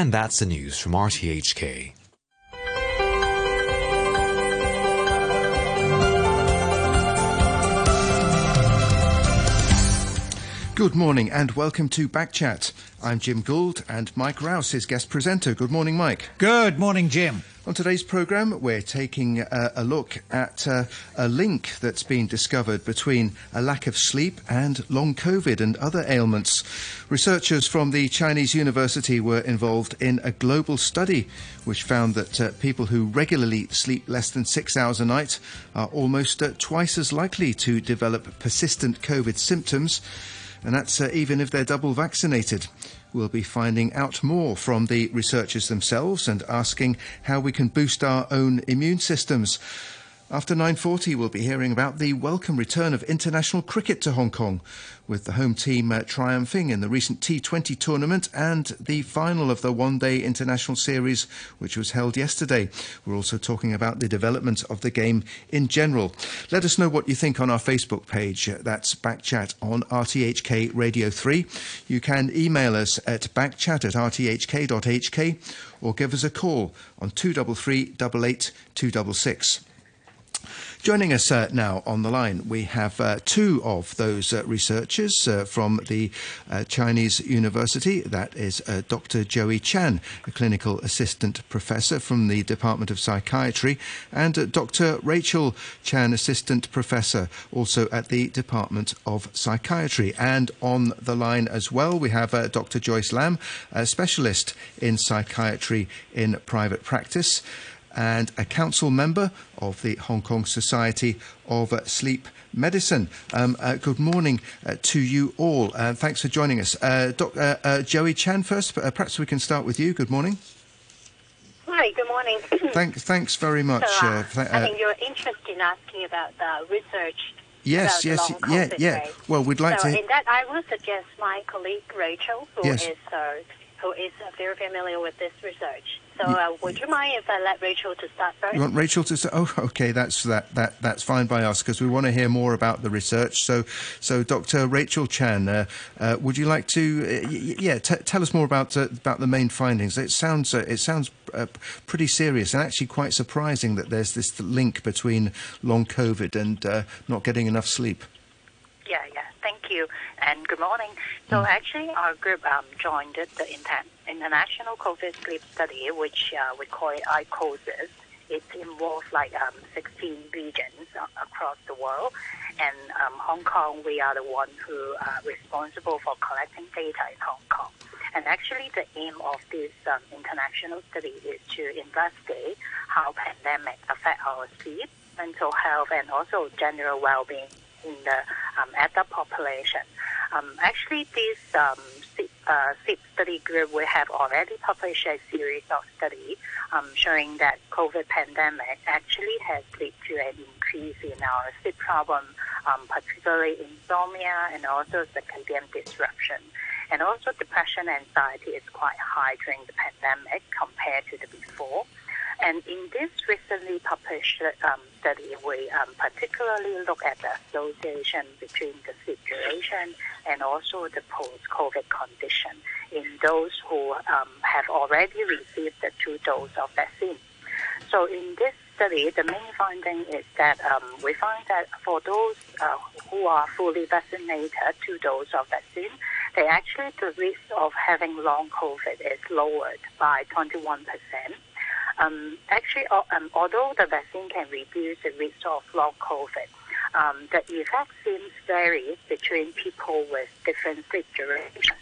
And that's the news from RTHK. Good morning and welcome to Backchat. I'm Jim Gould and Mike Rouse is guest presenter. Good morning, Mike. Good morning, Jim. On today's programme, we're taking uh, a look at uh, a link that's been discovered between a lack of sleep and long COVID and other ailments. Researchers from the Chinese university were involved in a global study which found that uh, people who regularly sleep less than six hours a night are almost uh, twice as likely to develop persistent COVID symptoms and that's uh, even if they're double vaccinated. We'll be finding out more from the researchers themselves and asking how we can boost our own immune systems. After 9:40 we'll be hearing about the welcome return of international cricket to Hong Kong with the home team uh, triumphing in the recent T20 tournament and the final of the one-day international series which was held yesterday. We're also talking about the development of the game in general. Let us know what you think on our Facebook page. That's Backchat on RTHK Radio 3. You can email us at backchat at rthk.hk or give us a call on 233 88 266. Joining us uh, now on the line, we have uh, two of those uh, researchers uh, from the uh, Chinese University. That is uh, Dr. Joey Chan, a clinical assistant professor from the Department of Psychiatry, and Dr. Rachel Chan, assistant professor, also at the Department of Psychiatry. And on the line as well, we have Dr. Joyce Lam, a specialist in psychiatry in private practice and a council member of the Hong Kong Society of uh, Sleep Medicine. Um, uh, good morning uh, to you all. Uh, thanks for joining us. Uh, Doc, uh, Joey Chan first, perhaps we can start with you. Good morning. Hi, good morning. Thank, thanks very much. So, th- I think you're interested in asking about the research Yes, yes, yeah, yeah. Well, we'd like so to. in that, I will suggest my colleague Rachel, who yes. is uh, who is very familiar with this research. So uh, would you mind if I let Rachel to start first? You want Rachel to start? Oh, okay, that's that that that's fine by us because we want to hear more about the research. So, so Dr. Rachel Chan, uh, uh, would you like to, uh, yeah, t- tell us more about uh, about the main findings? It sounds uh, it sounds pretty serious and actually quite surprising that there's this link between long COVID and not getting enough sleep. Yeah, yeah. Thank you, and good morning. So mm. actually, our group um, joined the international COVID sleep study, which uh, we call it ICOSIS. It involves like um, 16 regions across the world, and um, Hong Kong, we are the one who are responsible for collecting data in Hong Kong. And actually, the aim of this um, international study is to investigate how pandemic affect our sleep, mental health, and also general well-being in the um, adult population. Um, actually, this um, uh, SIP study group we have already published a series of studies um, showing that COVID pandemic actually has led to an increase in our sleep problem, um, particularly insomnia and also circadian disruption. And also depression and anxiety is quite high during the pandemic compared to the before. And in this recently published um, study, we um, particularly look at the association between the situation and also the post-COVID condition in those who um, have already received the two doses of vaccine. So in this study, the main finding is that um, we find that for those uh, who are fully vaccinated, two doses of vaccine, they actually the risk of having long COVID is lowered by 21 percent um, actually, um, although the vaccine can reduce the risk of long COVID, um, the effect seems vary between people with different sleep durations.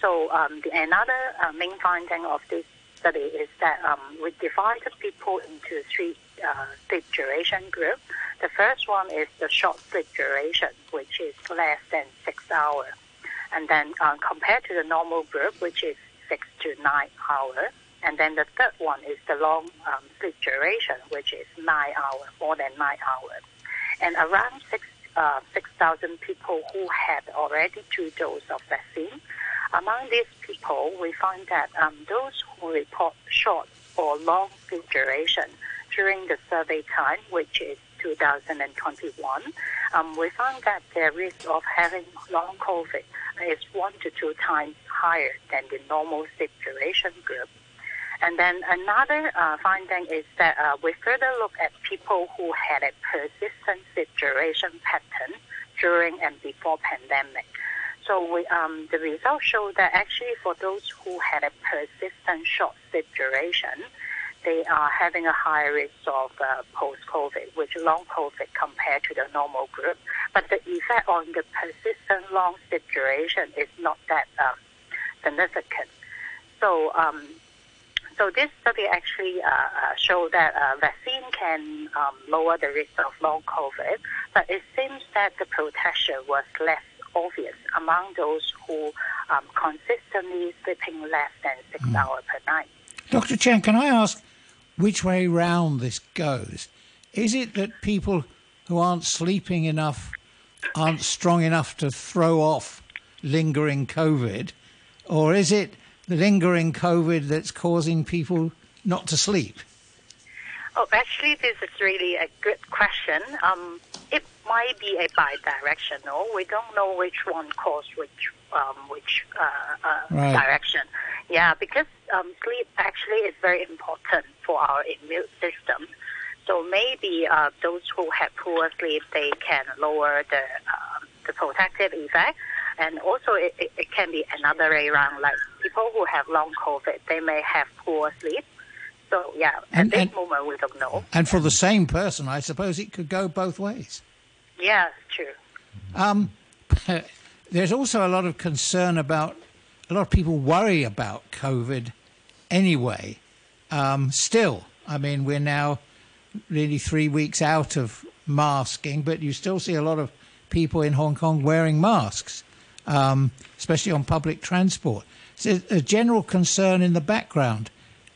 So um, the, another uh, main finding of this study is that um, we divided people into three uh, sleep duration groups. The first one is the short sleep duration, which is less than six hours. And then uh, compared to the normal group, which is six to nine hours. And then the third one is the long um, sleep duration, which is nine hours, more than nine hours. And around six uh, 6,000 people who had already two doses of vaccine. Among these people, we find that um, those who report short or long sleep duration during the survey time, which is 2021, um, we found that the risk of having long COVID is one to two times higher than the normal sleep duration group. And then another uh, finding is that uh, we further look at people who had a persistent sleep duration pattern during and before pandemic. So we, um, the results show that actually for those who had a persistent short sleep duration, they are having a higher risk of uh, post-COVID, which long COVID compared to the normal group. But the effect on the persistent long sleep duration is not that um, significant. So, um, so this study actually uh, uh, showed that uh, vaccine can um, lower the risk of long COVID, but it seems that the protection was less obvious among those who um, consistently sleeping less than six mm. hours per night. Dr. Chen, can I ask which way round this goes? Is it that people who aren't sleeping enough aren't strong enough to throw off lingering COVID, or is it lingering COVID that's causing people not to sleep? Oh, actually, this is really a good question. Um, it might be a bi-directional. We don't know which one caused which um, which uh, uh, right. direction. Yeah, because um, sleep actually is very important for our immune system. So maybe uh, those who have poor sleep, they can lower the uh, the protective effect, and also it, it, it can be another way around. Like people who have long COVID, they may have poor sleep. So yeah, and, at this and, moment we don't know. And for the same person, I suppose it could go both ways. Yeah, true. Um, there's also a lot of concern about a lot of people worry about COVID anyway. Um, still, I mean, we're now really three weeks out of masking, but you still see a lot of people in Hong Kong wearing masks, um, especially on public transport. So a general concern in the background.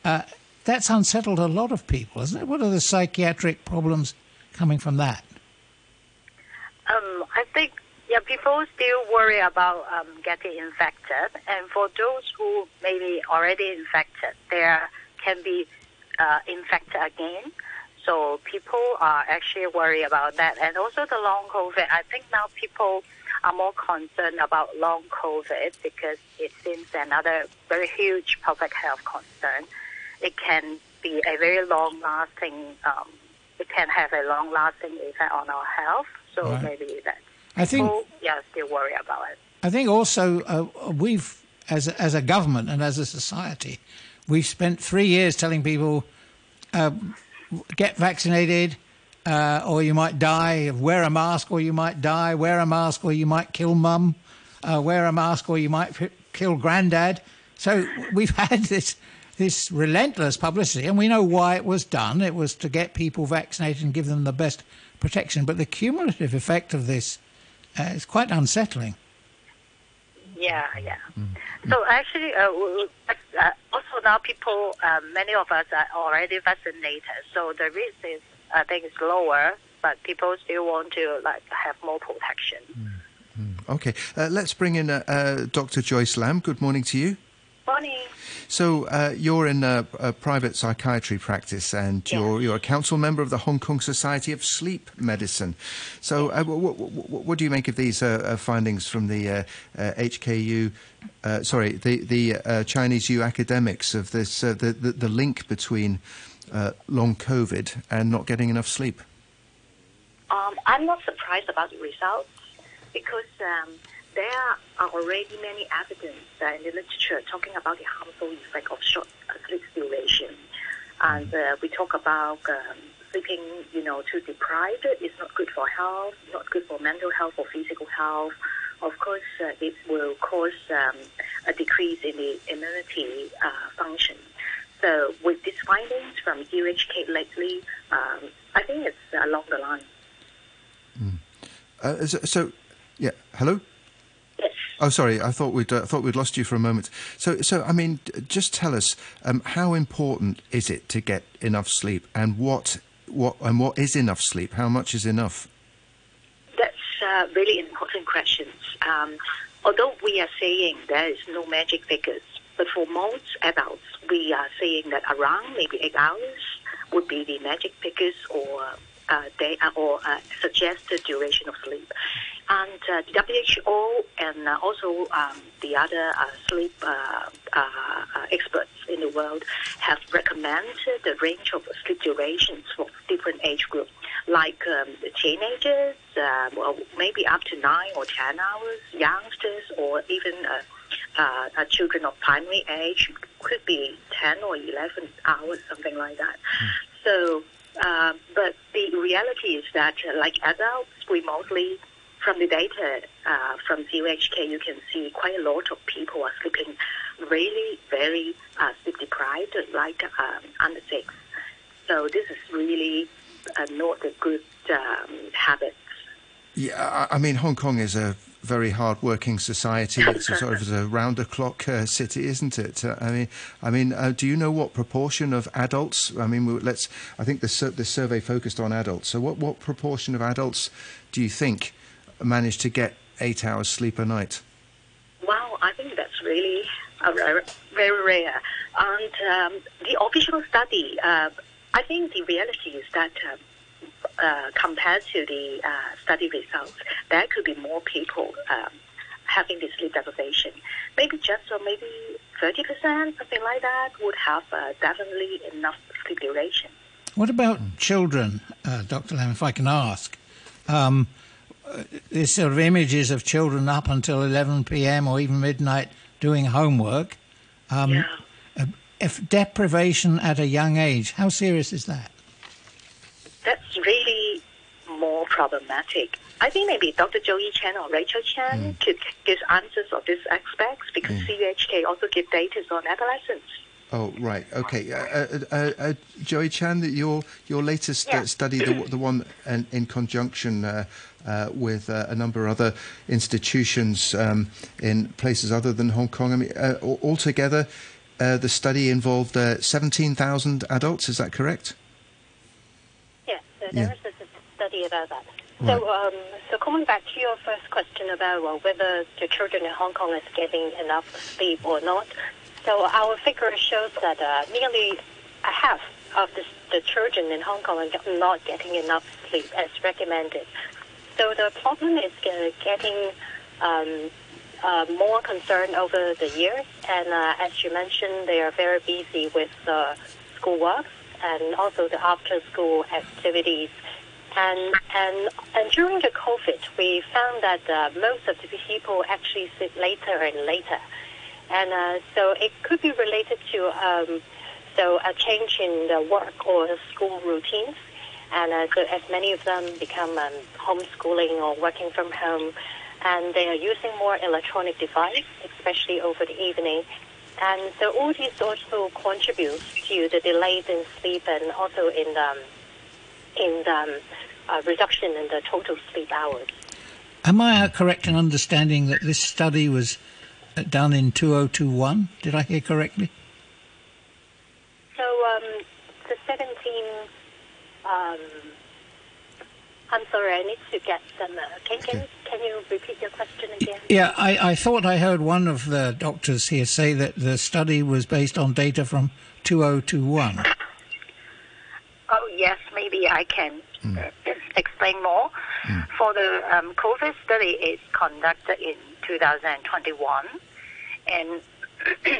Uh, that's unsettled a lot of people, isn't it? What are the psychiatric problems coming from that? Um, I think yeah, people still worry about um, getting infected, and for those who maybe already infected, there can be uh, infected again. So people are actually worried about that. And also the long COVID, I think now people are more concerned about long COVID because it seems another very huge public health concern. It can be a very long lasting, um, it can have a long lasting effect on our health. So right. maybe that I think, people, yeah, still worry about it. I think also uh, we've, as a, as a government and as a society, we've spent three years telling people uh, get vaccinated uh, or you might die. Wear a mask or you might die. Wear a mask or you might kill mum. Uh, wear a mask or you might f- kill granddad. So we've had this this relentless publicity, and we know why it was done. It was to get people vaccinated and give them the best protection. But the cumulative effect of this uh, is quite unsettling. Yeah, yeah. Mm. So actually, uh, uh, also now people, uh, many of us are already vaccinated, so the risk is, I think, it's lower, but people still want to like have more protection. Mm. Mm. Okay, uh, let's bring in uh, uh, Dr. Joyce Lam. Good morning to you. Morning. So uh, you're in a, a, private psychiatry practice, and you're you're a council member of the Hong Kong Society of Sleep Medicine. So uh, what, what, what, do you make of these uh, uh findings from the HKU? Uh, uh, sorry, the the Chinese U academics of this the, the, the link between long COVID and not getting enough sleep. Um, I'm not surprised about the results because. Um, there are already many evidence uh, in the literature talking about the harmful effect of short uh, sleep duration. And uh, we talk about um, sleeping, you know, too deprived is not good for health, not good for mental health or physical health. Of course, uh, it will cause um, a decrease in the immunity uh, function. So, with these findings from UHK lately, um, I think it's along the line. Mm. Uh, so, so, yeah, hello? Oh, sorry. I thought we'd uh, thought we'd lost you for a moment. So, so I mean, just tell us um, how important is it to get enough sleep, and what what and what is enough sleep? How much is enough? That's uh, really important questions. Um, although we are saying there is no magic figures, but for most adults, we are saying that around maybe eight hours would be the magic figures, or uh, day uh, or uh, suggested duration of sleep. And uh, the WHO and uh, also um, the other uh, sleep uh, experts in the world have recommended the range of sleep durations for different age groups, like um, teenagers, well, maybe up to nine or ten hours, youngsters, or even uh, uh, children of primary age could be 10 or 11 hours, something like that. So, uh, but the reality is that, uh, like adults, we mostly, from the data uh, from CUHK, you can see quite a lot of people are sleeping really very uh, sleep deprived, like um, under six. So this is really uh, not a good um, habit. Yeah, I mean, Hong Kong is a very hard-working society. It's a sort of a round-the-clock uh, city, isn't it? Uh, I mean, I mean, uh, do you know what proportion of adults? I mean, let's. I think the sur- the survey focused on adults. So, what what proportion of adults do you think manage to get eight hours sleep a night? Wow, I think that's really uh, rare, very rare. And um, the official study, uh, I think the reality is that uh, compared to the uh, study results, there could be more people um, having the sleep deprivation. Maybe just or maybe 30%, something like that, would have uh, definitely enough sleep duration. What about children, uh, Dr. Lam, if I can ask? Um, there's sort of images of children up until 11 p.m. or even midnight doing homework. Um, Yeah. uh, If deprivation at a young age, how serious is that? That's really more problematic. I think maybe Dr. Joey Chen or Rachel Chen could give answers of these aspects because CUHK also give data on adolescents. Oh, right. Okay. Uh, uh, uh, uh, Joey Chan, that your your latest uh, Yeah. study, the, the one in, in conjunction uh, uh, with uh, a number of other institutions um, in places other than Hong Kong. I mean, uh, altogether, uh, the study involved uh, 17,000 adults. Is that correct? So Yeah. there is a study about that. Right. So, um, so coming back to your first question about well, whether the children in Hong Kong is getting enough sleep or not. So our figure shows that uh, nearly a half of the, the children in Hong Kong are not getting enough sleep as recommended. So the problem is getting um, uh, more concerned over the years, and uh, as you mentioned, they are very busy with uh, schoolwork and also the after-school activities. And, and and during the COVID, we found that uh, most of the people actually sleep later and later, and uh, so it could be related to um, so a change in the work or school routines. And uh, so as many of them become um, homeschooling or working from home, and they are using more electronic device, especially over the evening. And so all these also contribute to the delays in sleep and also in the, um, in the um, uh, reduction in the total sleep hours. Am I correct in understanding that this study was uh, done in 2021? Did I hear correctly? So um, the 17, um, I'm sorry, I need to get some. Uh, can, can, can you repeat your question again? Yeah, I, I thought I heard one of the doctors here say that the study was based on data from 2021. Oh, yes, maybe I can uh, explain more. For the um, COVID study, it's conducted in 2021, and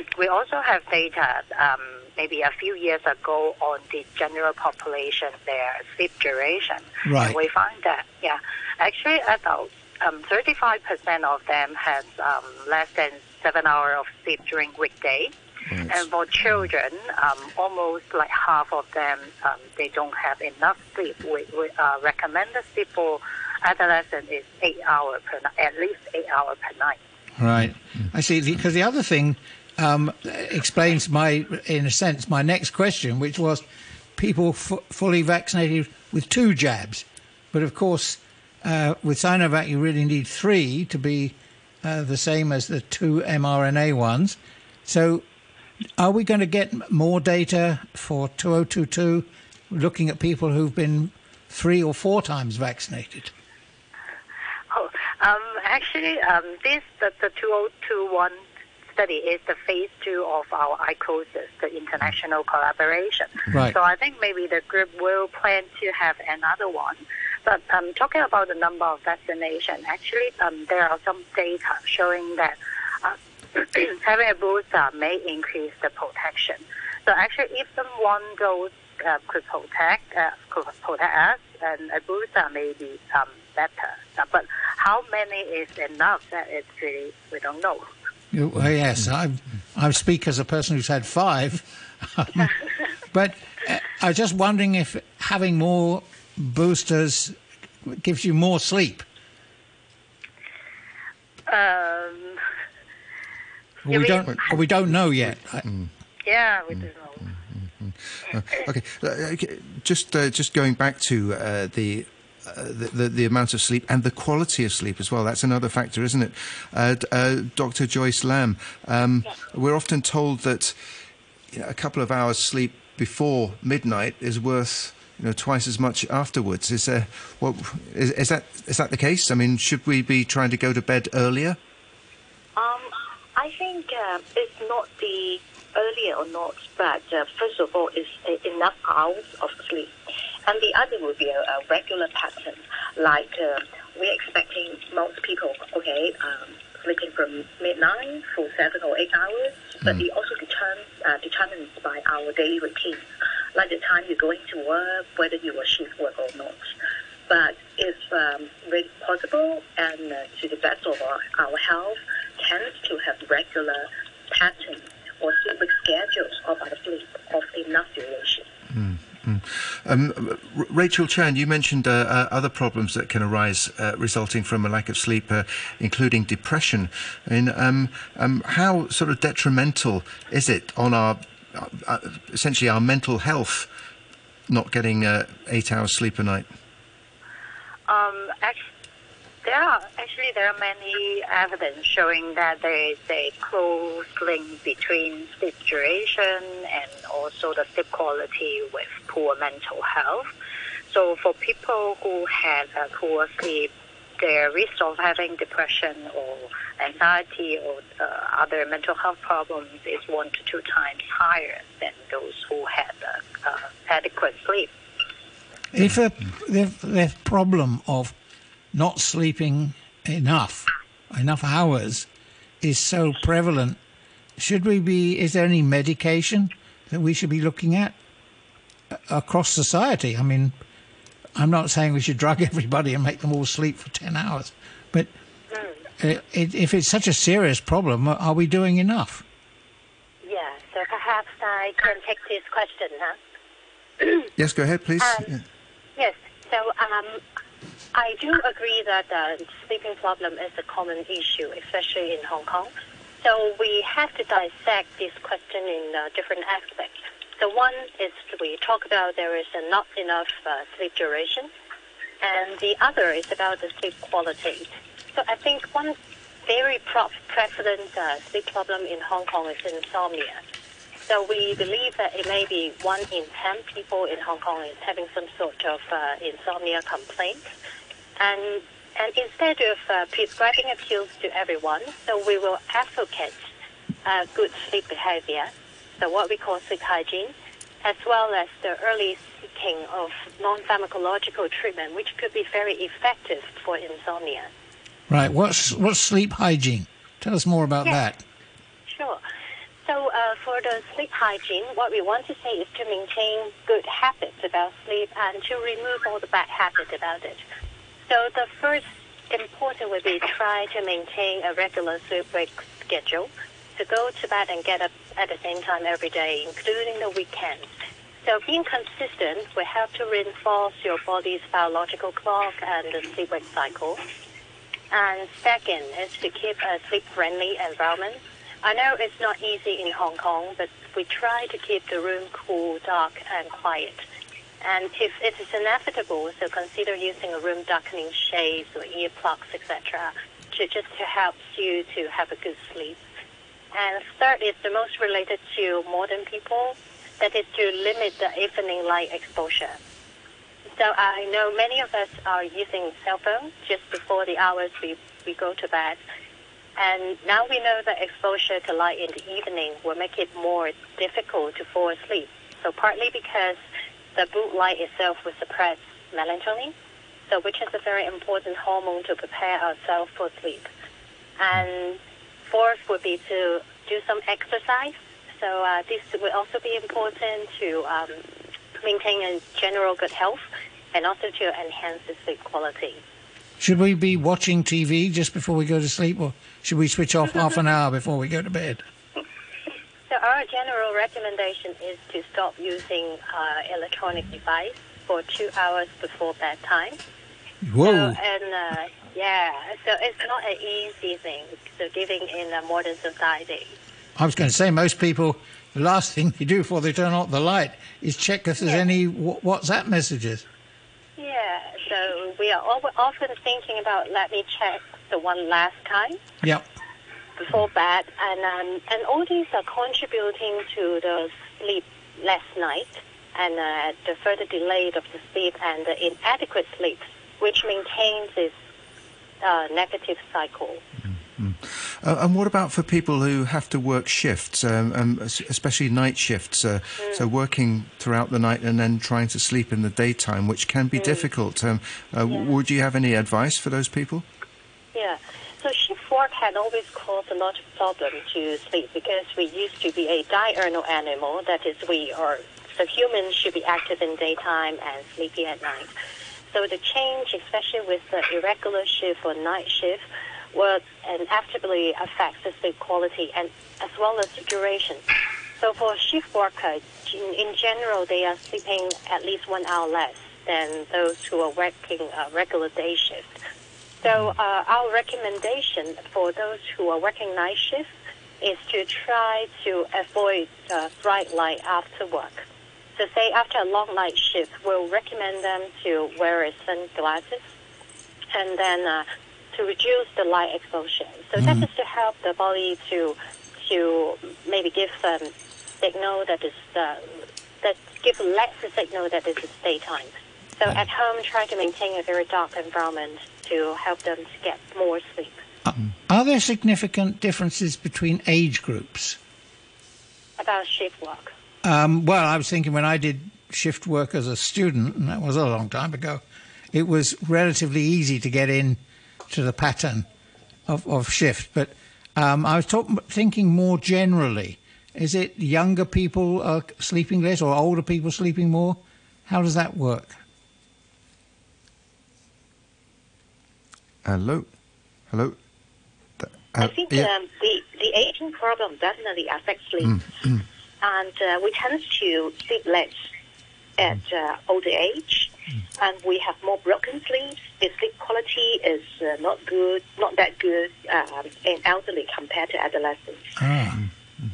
we also have data um, maybe a few years ago on the general population, their sleep duration. Right. And we find that, yeah, actually adults, um, 35% of them has um, less than seven hours of sleep during weekday. And for children, um, almost like half of them, um, they don't have enough sleep. We, we uh, recommend the sleep for adolescents is eight hours per night, at least eight hours per night. Right. I see. Because the other thing um, explains my, in a sense, my next question, which was people f- fully vaccinated with two jabs. But of course, uh, with Sinovac, you really need three to be uh, the same as the two mRNA ones. So, are we going to get more data for 2022 looking at people who've been three or four times vaccinated? Oh, um, actually, um, this the, the 2021 study is the phase two of our ICOSIS, the international collaboration. Right. So I think maybe the group will plan to have another one. But um, talking about the number of vaccination, actually um, there are some data showing that uh, having a booster may increase the protection. So actually, if one dose uh, could protect uh, could protect us, and a booster may be um, better. But how many is enough? That is really we don't know. You- well, yes, I I speak as a person who's had five, Um, but uh, I was just wondering if having more boosters gives you more sleep. Um, Or You we mean- don't. Or we don't know yet. I- yeah, we don't know. Uh, okay, uh, just uh, just going back to uh, the, uh, the the the amount of sleep and the quality of sleep as well. That's another factor, isn't it? Uh, uh, Dr. Joyce Lam, um, we're often told that you know, a couple of hours sleep before midnight is worth you know twice as much afterwards. Is there what is, is that is that the case? I mean, should we be trying to go to bed earlier? Um, I think uh, it's not the earlier or not, but uh, first of all, it's uh, enough hours of sleep. And the other would be a, a regular pattern, like uh, we're expecting most people, okay, um, sleeping from midnight for seven or eight hours, but it also determines, uh, determines by our daily routine, like the time you're going to work, whether you will shift work or not. But if um, really possible and uh, to the best of our, our health, tends to have regular patterns or sleep schedules of our sleep of enough duration. Um, Rachel Chan, you mentioned uh, uh, other problems that can arise uh, resulting from a lack of sleep, uh, including depression. And um, um, how sort of detrimental is it on our, uh, uh, essentially our mental health, not getting eight hours sleep a night? Um, actually, there are actually there are many evidence showing that there is a close link between sleep duration and also the sleep quality with poor mental health. So for people who had a poor sleep, their risk of having depression or anxiety or uh, other mental health problems is one to two times higher than those who had uh, uh, adequate sleep. If a, the, the problem of not sleeping enough, enough hours, is so prevalent, should we be? Is there any medication that we should be looking at across society? I mean, I'm not saying we should drug everybody and make them all sleep for ten hours, but uh, if it's such a serious problem, are we doing enough? Yeah, so perhaps I can take this question, huh? Yes, go ahead, please. Um, Yeah. Yes. So um, I do agree that uh, sleeping problem is a common issue, especially in Hong Kong. So we have to dissect this question in uh, different aspects. The one is we talk about there is not enough uh, sleep duration, and the other is about the sleep quality. So I think one very prevalent uh, sleep problem in Hong Kong is insomnia. So we believe that it may be one in ten people in Hong Kong is having some sort of uh, insomnia complaint. And, and instead of uh, prescribing a pills to everyone, so we will advocate uh, good sleep behavior, so what we call sleep hygiene, as well as the early seeking of non-pharmacological treatment, which could be very effective for insomnia. Right. What's what's sleep hygiene? Tell us more about Yeah. that. Sure. So uh, for the sleep hygiene, what we want to say is to maintain good habits about sleep and to remove all the bad habits about it. So the first important would be try to maintain a regular sleep break schedule. To go to bed and get up at the same time every day, including the weekends. So being consistent will help to reinforce your body's biological clock and the sleep wake cycle. And second is to keep a sleep-friendly environment. I know it's not easy in Hong Kong, but we try to keep the room cool, dark, and quiet. And if it is inevitable, so consider using a room darkening shades or earplugs, etc., to just to help you to have a good sleep. And third is the most related to modern people, that is to limit the evening light exposure. So I know many of us are using cell phones just before the hours we, we go to bed. And now we know that exposure to light in the evening will make it more difficult to fall asleep. So partly because the blue light itself will suppress melatonin, so which is a very important hormone to prepare ourselves for sleep. And fourth would be to do some exercise. So uh, this will also be important to um, maintain a general good health and also to enhance the sleep quality. Should we be watching TV just before we go to sleep, or should we switch off half an hour before we go to bed? So our general recommendation is to stop using uh, electronic device for two hours before bedtime. Whoa! So, and uh, yeah, so it's not an easy thing. So giving in a modern society. I was going to say most people, the last thing they do before they turn off the light is check if there's Yeah. any WhatsApp messages. Yeah, so we are often thinking about let me check the one last time Yep. Before bed, and um, and all these are contributing to the sleep last night and uh, the further delay of the sleep and the inadequate sleep, which maintains this uh, negative cycle. Uh, and what about for people who have to work shifts, um, um, especially night shifts? Uh, So working throughout the night and then trying to sleep in the daytime, which can be difficult. Um, uh, Would you have any advice for those people? Yeah. So shift work had always caused a lot of problem to sleep because we used to be a diurnal animal. That is, we are so humans should be active in daytime and sleepy at night. So the change, especially with the irregular shift or night shift, will inevitably affects the sleep quality and as well as the duration. So for shift workers, in, in general, they are sleeping at least one hour less than those who are working a regular day shift. So uh, our recommendation for those who are working night shift is to try to avoid uh, bright light after work. So say after a long night shift, we'll recommend them to wear a sunglasses and then uh, to reduce the light exposure. So that is to help the body to to maybe give um, signal that is uh, that give less signal that it is daytime. So at home, try to maintain a very dark environment to help them to get more sleep. Are there significant differences between age groups? About shift work. Um, well, I was thinking when I did shift work as a student, and that was a long time ago, it was relatively easy to get in to the pattern of, of shift. But um, I was thinking more generally. Is it younger people are sleeping less or older people sleeping more? How does that work? Hello? Hello? Th- I uh, think yeah. um, the, the aging problem definitely affects sleep. and uh, we tend to sleep less at uh, older age. And we have more broken sleeps. The sleep quality is uh, not good, not that good um, in elderly compared to adolescents. Ah.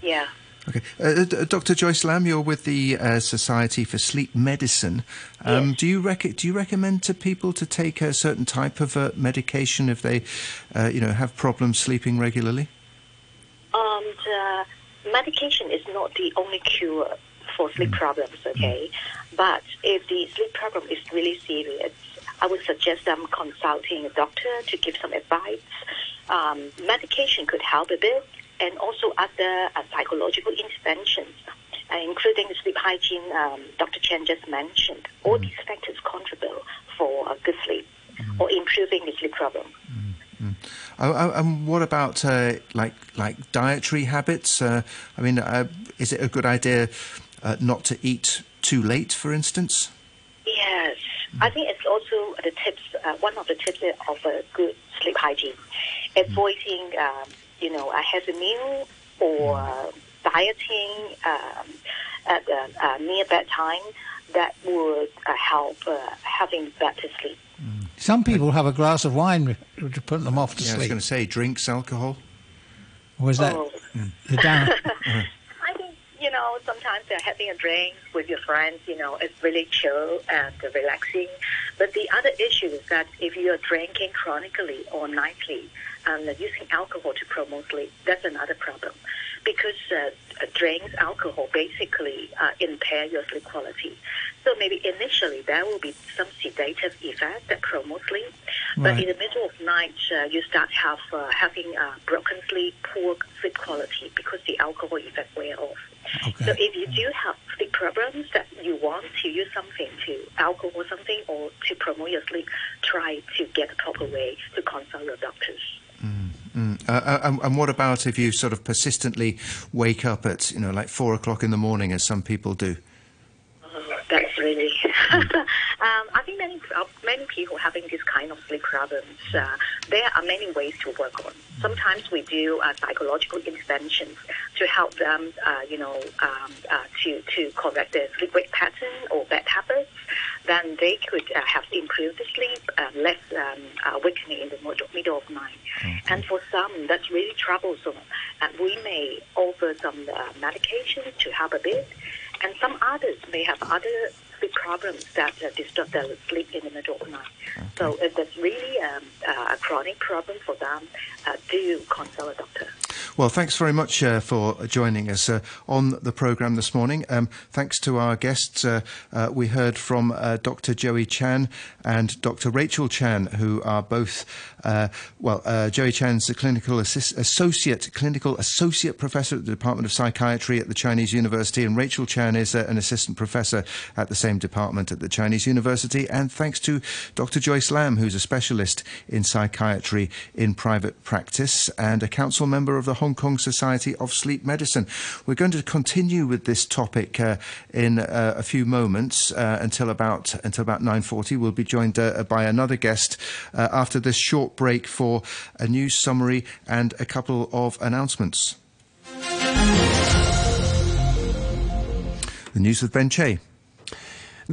Yeah. Okay. Uh, Dr. Joyce Lam, you're with the uh, Society for Sleep Medicine. Um, Yes. Do you rec- do you recommend to people to take a certain type of uh, medication if they, uh, you know, have problems sleeping regularly? Uh, medication is not the only cure for sleep problems, okay? But if the sleep problem is really serious, I would suggest them consulting a doctor to give some advice. Um, medication could help a bit, and also other uh, psychological interventions, uh, including sleep hygiene um, Dr. Chen just mentioned. All these factors contribute for good sleep or improving the sleep problem. Oh, oh, and what about uh, like like dietary habits? Uh, I mean, uh, is it a good idea uh, not to eat too late, for instance? Yes, I think it's also the tips. Uh, one of the tips of a good sleep hygiene, avoiding um, you know a heavy meal or uh, dieting um, at uh, uh, near bedtime. That would uh, help uh, having better sleep. Some people have a glass of wine to put them off to Yeah, I was going to say drinks, alcohol. Or is that Oh. the down? I think you know sometimes having a drink with your friends, you know, it's really chill and relaxing. But the other issue is that if you are drinking chronically or nightly and using alcohol to promote sleep, that's another problem. Because uh, drinks, alcohol basically uh, impair your sleep quality. So maybe initially there will be some sedative effect that promotes sleep, but Right. in the middle of night night uh, you start have uh, having uh, broken sleep, poor sleep quality because the alcohol effect wear off. Okay. So if you do have sleep problems that you want to use something to alcohol something or to promote your sleep, try to get the proper way to consult your doctors. Uh, uh, and, and what about if you sort of persistently wake up at, you know, like four o'clock in the morning, as some people do? Um, I think many uh, many people having this kind of sleep problems. Uh, there are many ways to work on. Sometimes we do uh, psychological interventions to help them, uh, you know, um, uh, to to correct their sleep wake pattern or bad habits. Then they could uh, have improved the sleep, uh, less um, uh, awakening in the middle, of night. And for some, that's really troublesome. And we may offer some uh, medication to help a bit. And some others may have other sleep problems that uh, disturb their sleep in the middle of the night. So if that's really um, uh, a chronic problem for them, uh, do consult a doctor. Well, thanks very much uh, for joining us uh, on the programme this morning. Um, thanks to our guests. Uh, uh, we heard from uh, Dr. Joey Chan and Dr. Rachel Chan, who are both, uh, well, uh, Joey Chan's the clinical assist- associate, clinical associate professor at the Department of Psychiatry at the Chinese University, and Rachel Chan is uh, an assistant professor at the same department at the Chinese University. And thanks to Dr. Joyce Lam, who's a specialist in psychiatry in private practice and a council member of the Hong Kong Society of Sleep Medicine. We're going to continue with this topic uh, in uh, a few moments uh, until about until about 9:40. We'll be joined uh, by another guest uh, after this short break for a news summary and a couple of announcements. The news with Ben Che.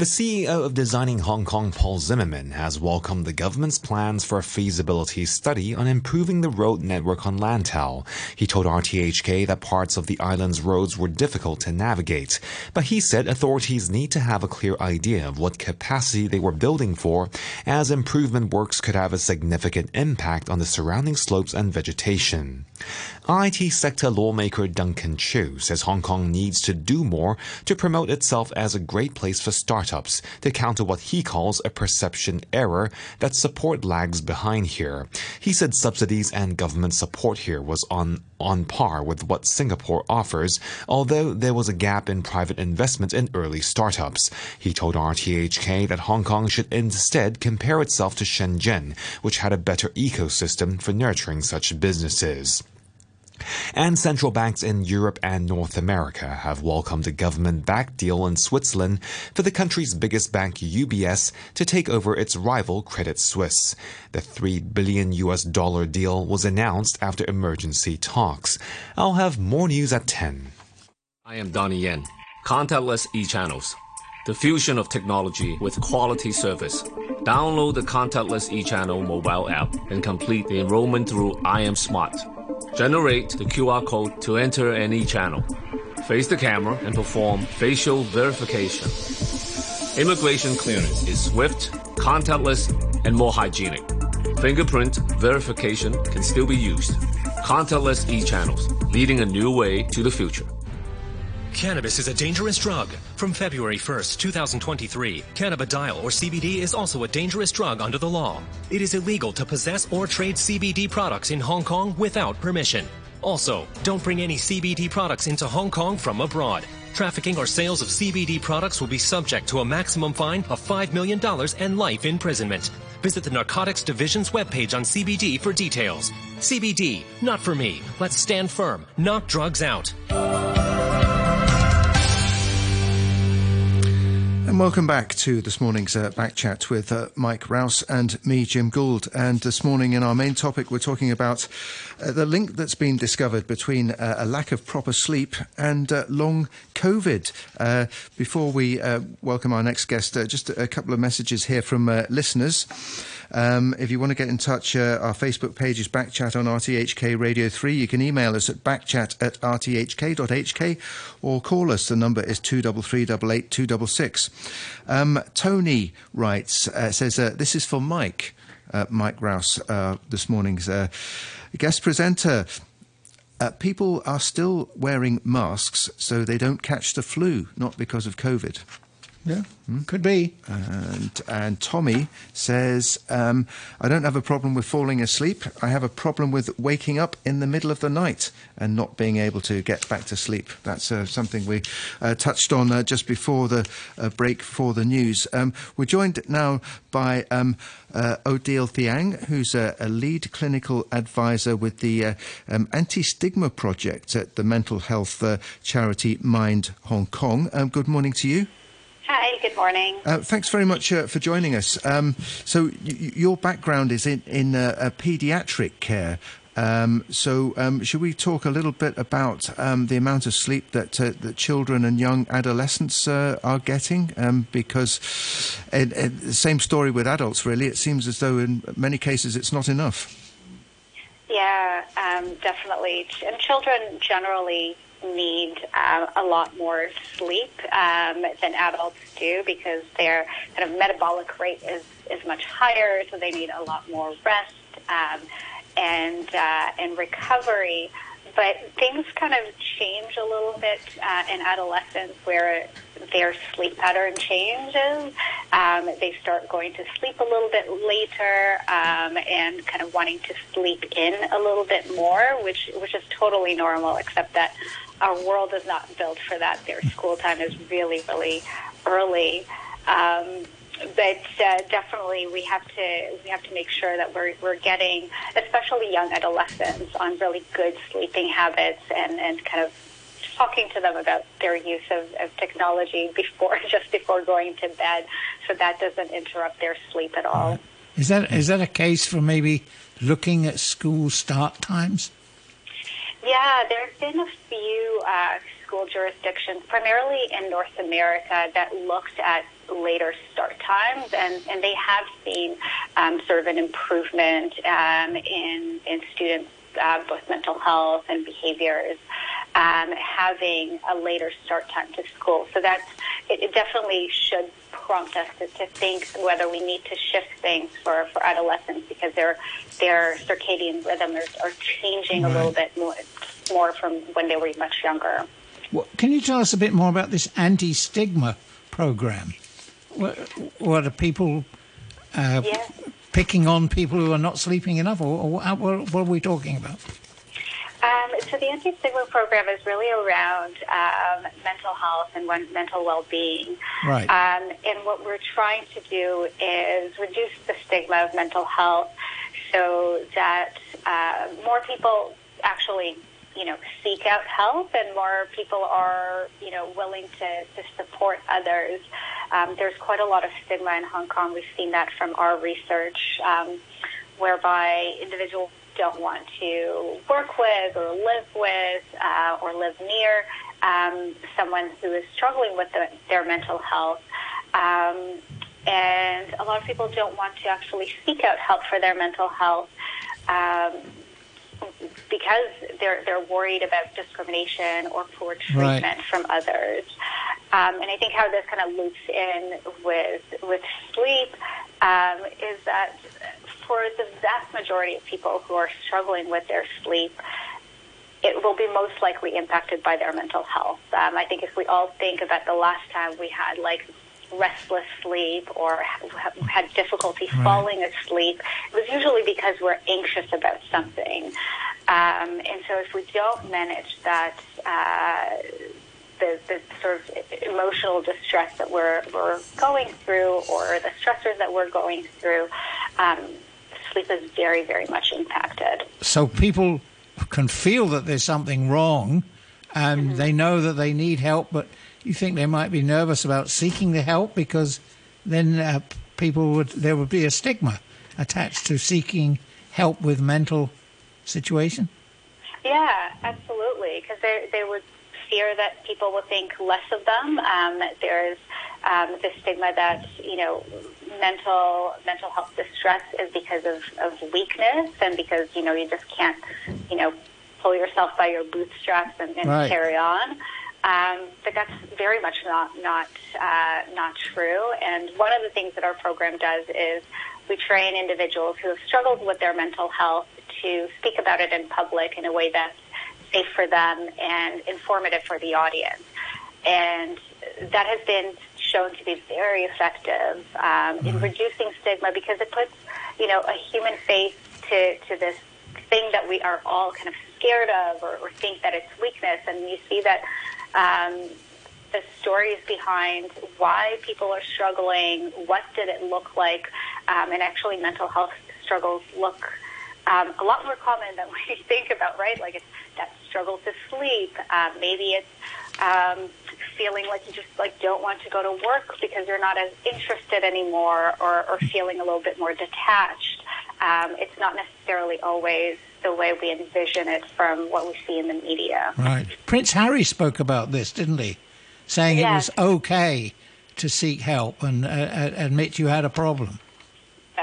The CEO of Designing Hong Kong, Paul Zimmerman, has welcomed the government's plans for a feasibility study on improving the road network on Lantau. He told RTHK that parts of the island's roads were difficult to navigate, but he said authorities need to have a clear idea of what capacity they were building for, as improvement works could have a significant impact on the surrounding slopes and vegetation. IT sector lawmaker Duncan Chiu says Hong Kong needs to do more to promote itself as a great place for startups to counter what he calls a perception error that support lags behind here. He said subsidies and government support here was on on par with what Singapore offers, although there was a gap in private investment in early startups. He told RTHK that Hong Kong should instead compare itself to Shenzhen, which had a better ecosystem for nurturing such businesses. And central banks in Europe and North America have welcomed a government backed deal in Switzerland for the country's biggest bank, UBS, to take over its rival Credit Suisse. The 3 billion US dollar deal was announced after emergency talks. I'll have more news at 10. I am Donnie Yen. Contactless e-channels. The fusion of technology with quality service. Download the contactless e-channel mobile app and complete the enrollment through iAM Smart. Generate the QR code to enter any channel. Face the camera and perform facial verification. Immigration clearance is swift, contactless, and more hygienic. Fingerprint verification can still be used. Contactless e-channels, leading a new way to the future. Cannabis is a dangerous drug. From February 1st, 2023, cannabidiol or CBD is also a dangerous drug under the law. It is illegal to possess or trade CBD products in Hong Kong without permission. Also, don't bring any CBD products into Hong Kong from abroad. Trafficking or sales of CBD products will be subject to a maximum fine of $5 million and life imprisonment. Visit the Narcotics Division's webpage on CBD for details. CBD, not for me. Let's stand firm. Knock drugs out. And welcome back to this morning's uh, back chat with uh, Mike Rouse and me, Jim Gould. And this morning, in our main topic, we're talking about uh, the link that's been discovered between uh, a lack of proper sleep and uh, long COVID. Uh, before we welcome our next guest, just a couple of messages here from listeners. Um, if you want to get in touch, uh, our Facebook page is Backchat on RTHK Radio 3. You can email us at backchat at rthk.hk or call us. The number is 233 266. Um, Tony writes, uh, says, uh, this is for Mike, uh, Mike Rouse, uh, this morning's guest presenter. Uh, people are still wearing masks so they don't catch the flu, not because of COVID. Yeah, could be. And, and Tommy says, um, I don't have a problem with falling asleep. I have a problem with waking up in the middle of the night and not being able to get back to sleep. That's uh, something we uh, touched on uh, just before the uh, break for the news. Um, we're joined now by um, uh, Odile Thiang, who's a, a, lead clinical advisor with the uh, um, Anti Stigma Project at the mental health charity Mind Hong Kong. Um, good morning to you. Hi, good morning. Uh, thanks very much uh, for joining us. Um, so, y- your background is in, in uh, paediatric care. Um, so, um, should we talk a little bit about um, the amount of sleep that uh, that children and young adolescents uh, are getting? Um, because, the same story with adults, really, it seems as though in many cases it's not enough. Yeah, um, definitely. And children generally need uh, a lot more sleep um, than adults do because their kind of metabolic rate is, is much higher, so they need a lot more rest um, and uh, and recovery. But things kind of change a little bit uh, in adolescence where their sleep pattern changes. Um, they start going to sleep a little bit later um, and kind of wanting to sleep in a little bit more, which which is totally normal, except that our world is not built for that. Their school time is really, really early. Um, but uh, definitely, we have to we have to make sure that we're we're getting, especially young adolescents, on really good sleeping habits and and kind of talking to them about their use of, of technology before just before going to bed, so that doesn't interrupt their sleep at all. Is that is that a case for maybe looking at school start times? Yeah, there have been a few uh, school jurisdictions, primarily in North America, that looked at later start times, and, and they have seen um, sort of an improvement um, in in students' uh, both mental health and behaviors, um, having a later start time to school. So that's it, it definitely should prompt us to, to think whether we need to shift things for, for adolescents because their their circadian rhythms are changing right. a little bit more, more from when they were much younger. Well, can you tell us a bit more about this anti-stigma program? What, what are people uh, picking on people who are not sleeping enough, or, or what, what are we talking about? Um, so the anti-stigma program is really around um, mental health and mental well-being. Right. Um, and what we're trying to do is reduce the stigma of mental health so that uh, more people actually, you know, seek out help and more people are, you know, willing to, to support others. Um, there's quite a lot of stigma in Hong Kong. We've seen that from our research, um, whereby individuals don't want to work with or live with uh, or live near um, someone who is struggling with the, their mental health. Um, and a lot of people don't want to actually seek out help for their mental health um, because they're they're worried about discrimination or poor treatment right. from others. Um, and I think how this kind of loops in with with sleep um, is that for the vast majority of people who are struggling with their sleep, it will be most likely impacted by their mental health. Um, I think if we all think about the last time we had like restless sleep or had difficulty right. falling asleep, it was usually because we're anxious about something. Um, and so if we don't manage that, uh, the, the sort of emotional distress that we're, we're going through or the stressors that we're going through, um, sleep is very, very much impacted. So people can feel that there's something wrong and mm-hmm. they know that they need help, but you think they might be nervous about seeking the help because then uh, people would there would be a stigma attached to seeking help with mental situation. Yeah, absolutely, because they they would fear that people will think less of them. Um, there's um, the stigma that you know mental mental health distress is because of, of weakness and because you know you just can't you know pull yourself by your bootstraps and, and right. carry on. Um, but that's very much not not uh, not true. And one of the things that our program does is we train individuals who have struggled with their mental health to speak about it in public in a way that's safe for them and informative for the audience. And that has been shown to be very effective um, in Mm-hmm. reducing stigma because it puts, you know, a human face to, to this thing that we are all kind of scared of or, or think that it's weakness. And you see that um, the stories behind why people are struggling, what did it look like, um, and actually mental health struggles look um, a lot more common than we think about, right? Like it's that struggle to sleep. Um, maybe it's um, feeling like you just like don't want to go to work because you're not as interested anymore, or, or feeling a little bit more detached. Um, it's not necessarily always the way we envision it from what we see in the media. Right. Prince Harry spoke about this, didn't he? Saying it was okay to seek help and uh, uh, admit you had a problem.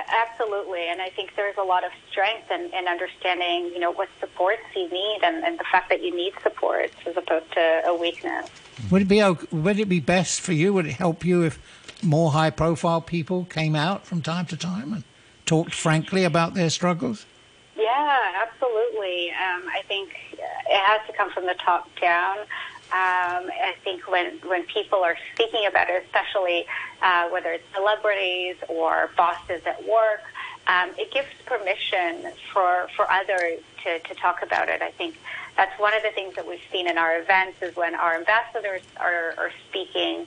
Absolutely, and I think there's a lot of strength in, in understanding, you know, what supports you need, and, and the fact that you need supports as opposed to a weakness. Would it be would it be best for you? Would it help you if more high profile people came out from time to time and talked frankly about their struggles? Yeah, absolutely. Um, I think it has to come from the top down. Um, I think when when people are speaking about it, especially uh, whether it's celebrities or bosses at work, um, it gives permission for for others to, to talk about it. I think that's one of the things that we've seen in our events is when our ambassadors are, are speaking.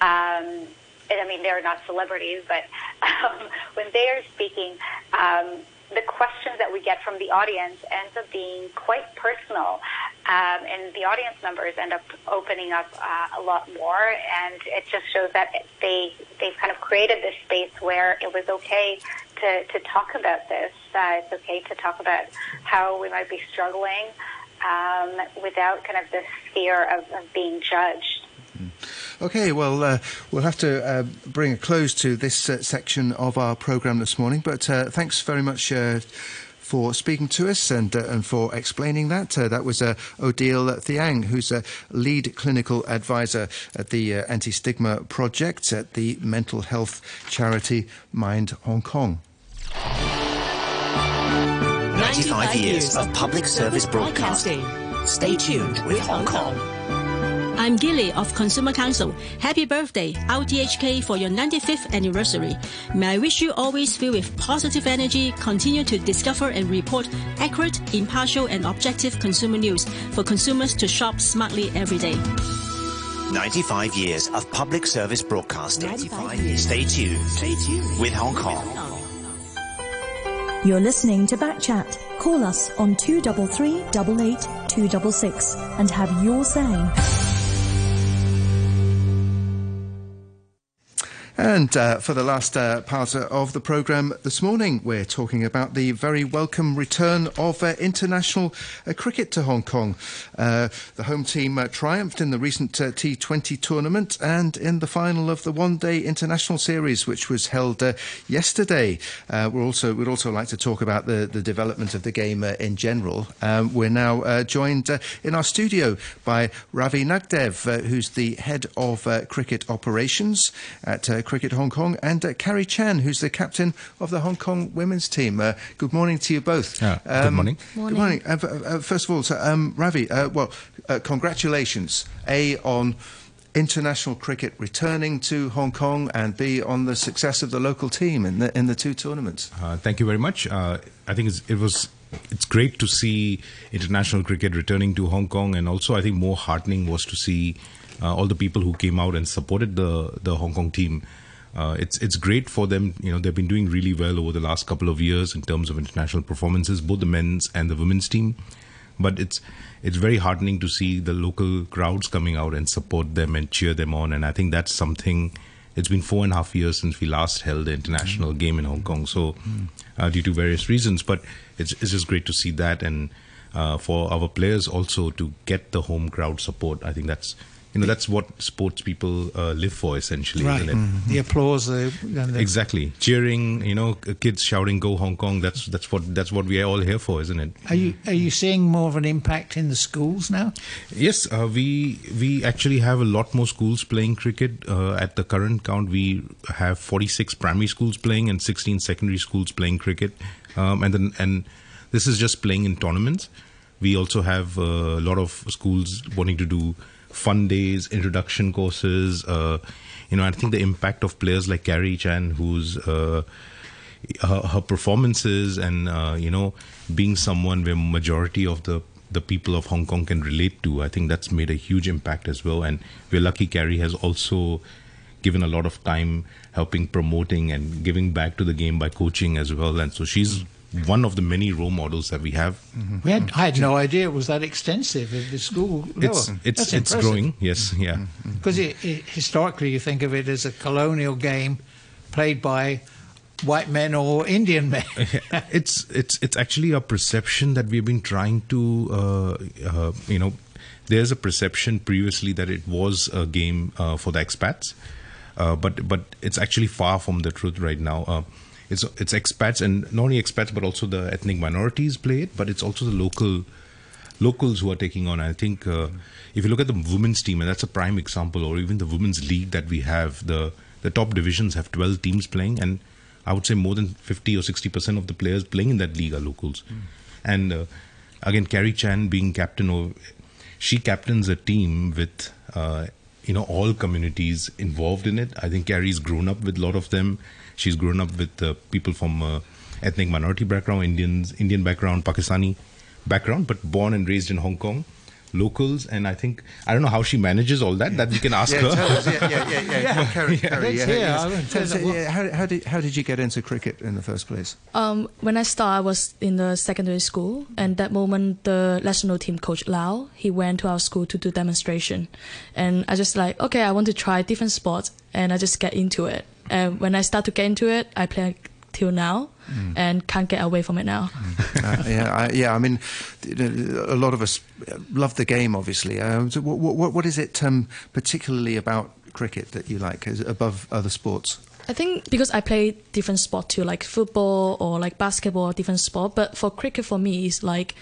Um, I mean, they're not celebrities, but um, when they are speaking, um, the questions that we get from the audience ends up being quite personal, um, and the audience members end up opening up uh, a lot more. And it just shows that they they've kind of created this space where it was okay to to talk about this. Uh, it's okay to talk about how we might be struggling um, without kind of this fear of, of being judged. Okay, well, uh, we'll have to uh, bring a close to this uh, section of our programme this morning, but uh, thanks very much. For speaking to us and uh, and for explaining that. Uh, that was uh, Odile Thiang, who's a lead clinical advisor at the Anti Stigma Project at the mental health charity Mind Hong Kong. 95 years of public service broadcasting. Stay tuned with Hong Kong. I'm Gilly of Consumer Council. Happy birthday, RTHK, for your 95th anniversary. May I wish you always filled with positive energy, continue to discover and report accurate, impartial, and objective consumer news for consumers to shop smartly every day. 95 years of public service broadcasting. Stay tuned. Stay tuned with Hong Kong. You're listening to Backchat. Call us on 233 88 266 and have your say. And uh, for the last uh, part of the programme this morning, we're talking about the very welcome return of uh, international uh, cricket to Hong Kong. Uh, the home team uh, triumphed in the recent uh, T20 tournament and in the final of the One Day International Series, which was held uh, yesterday. Uh, we're also we'd also like to talk about the, the development of the game uh, in general. Um, we're now uh, joined uh, in our studio by Ravi Nagdev, uh, who's the head of uh, cricket operations at uh, Cricket Hong Kong, and uh, Carrie Chan, who's the captain of the Hong Kong women's team. Uh, good morning to you both. Uh, good morning. Good morning. Uh, uh, first of all, so, um, Ravi, uh, well, uh, congratulations, A, on international cricket returning to Hong Kong, and B, on the success of the local team in the, in the two tournaments. Uh, thank you very much. Uh, I think it's, it was it's great to see international cricket returning to Hong Kong, and also I think more heartening was to see all the people who came out and supported the the Hong Kong team. Uh, it's it's great for them. You know they've been doing really well over the last couple of years in terms of international performances, both the men's and the women's team. But it's it's very heartening to see the local crowds coming out and support them and cheer them on. And I think that's something. It's been four and a half years since we last held the international game in Hong Kong. So, uh, due to various reasons, but it's it's just great to see that and uh, for our players also to get the home crowd support. I think that's you know that's what sports people uh, live for essentially. Right. Isn't it? The applause, the, and the Exactly, cheering. You know, kids shouting "Go Hong Kong." That's that's what that's what we are all here for, isn't it? Are you are you seeing more of an impact in the schools now? Yes, uh, we we actually have a lot more schools playing cricket. Uh, at the current count, we have 46 primary schools playing and 16 secondary schools playing cricket. Um, and then and this is just playing in tournaments. We also have uh, a lot of schools wanting to do fun days, introduction courses. Uh, you know, I think the impact of players like Carrie Chan, who's uh, her, her, performances and uh, you know being someone where majority of the the people of Hong Kong can relate to. I think that's made a huge impact as well. And we're lucky Carrie has also given a lot of time helping promoting and giving back to the game by coaching as well. And so she's one of the many role models that we have. Mm-hmm. We had, I had no idea it was that extensive at the school It's it's, it's growing. Yes, yeah. Because historically, you think of it as a colonial game played by white men or Indian men. it's it's it's actually a perception that we've been trying to uh, uh, you know. There's a perception previously that it was a game uh, for the expats, uh, but but it's actually far from the truth right now. It's it's expats and not only expats but also the ethnic minorities play it, but it's also the local locals who are taking on. I think uh, if you look at the women's team, and that's a prime example, or even the women's league that we have, the the top divisions have 12 teams playing, and I would say more than 50 or 60 percent of the players playing in that league are locals. Mm. And uh, again, Carrie Chan being captain, or she captains a team with uh, you know all communities involved in it. I think Carrie's grown up with a lot of them. She's grown up with uh, people from uh, ethnic minority background, Indians, Indian background, Pakistani background, but born and raised in Hong Kong locals, and I think I don't know how she manages all that. That we can ask yeah, her. Us, yeah, yeah, yeah, yeah. yeah. Carrie, Carrie, yeah, yeah. How, how, did how did you get into cricket in the first place? Um, when I started, I was in the secondary school, and that moment the national team coach Lau he went to our school to do demonstration, and I just like okay, I want to try different sports, and I just get into it. And when I start to get into it, I play till now mm. and can't get away from it now. Mm. uh, yeah, I, yeah. I mean, a lot of us love the game, obviously. Um, so what, what, what is it um, particularly about cricket that you like above other sports? I think because I play different sport too, like football or like basketball, different sport. But for cricket, for me, it's like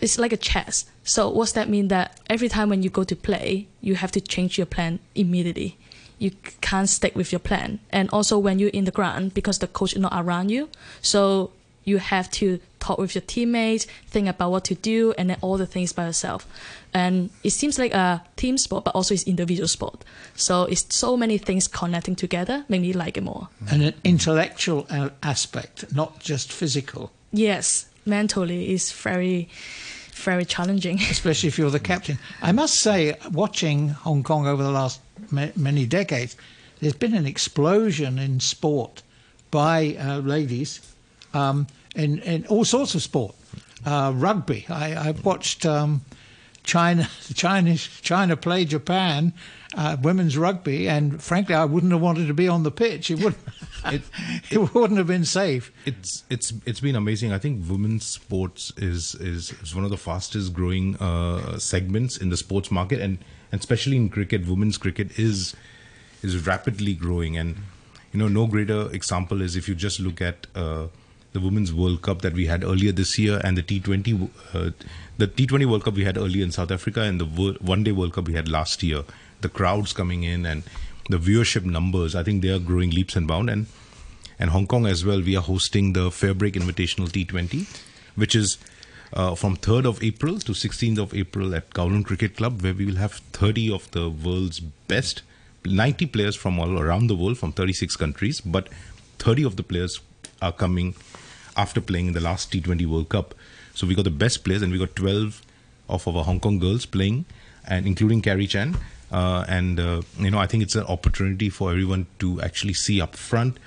it's like a chess. So what's that mean? That every time when you go to play, you have to change your plan immediately you can't stick with your plan. And also when you're in the ground, because the coach is not around you, so you have to talk with your teammates, think about what to do, and then all the things by yourself. And it seems like a team sport, but also it's individual sport. So it's so many things connecting together, make me like it more. And an intellectual aspect, not just physical. Yes, mentally is very very challenging. Especially if you're the captain. I must say, watching Hong Kong over the last many decades, there's been an explosion in sport by uh, ladies um, in, in all sorts of sport. Uh, rugby. I, I watched um, China, China, China play Japan uh, women's rugby, and frankly, I wouldn't have wanted to be on the pitch. It wouldn't. it, it, it, wouldn't have been safe. It's it's it's been amazing. I think women's sports is is, is one of the fastest growing uh, segments in the sports market, and, and especially in cricket, women's cricket is is rapidly growing. And you know, no greater example is if you just look at. Uh, the Women's World Cup that we had earlier this year and the T20 uh, the T20 World Cup we had earlier in South Africa and the One Day World Cup we had last year the crowds coming in and the viewership numbers, I think they are growing leaps and bounds. And and Hong Kong as well, we are hosting the Fairbreak Invitational T20, which is uh, from 3rd of April to 16th of April at Kowloon Cricket Club, where we will have 30 of the world's best, 90 players from all around the world, from 36 countries, but 30 of the players are coming after playing in the last T20 World Cup. So we got the best players, and we got 12 of our Hong Kong girls playing, and including Carrie Chan. Uh, and uh, you know, I think it's an opportunity for everyone to actually see up front,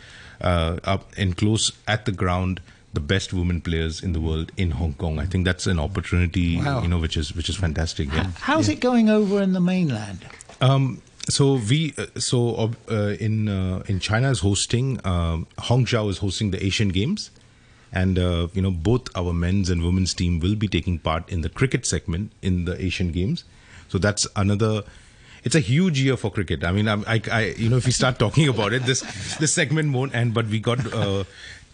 uh, up and close at the ground, the best women players in the world in Hong Kong. I think that's an opportunity, wow. you know, which is which is fantastic. Yeah. How's yeah. it going over in the mainland? Um, so we uh, so uh, in uh, in China is hosting um, Hangzhou is hosting the Asian Games, and uh, you know both our men's and women's team will be taking part in the cricket segment in the Asian Games. So that's another it's a huge year for cricket. I mean, I, I, I, you know, if we start talking about it, this this segment won't end. But we got uh,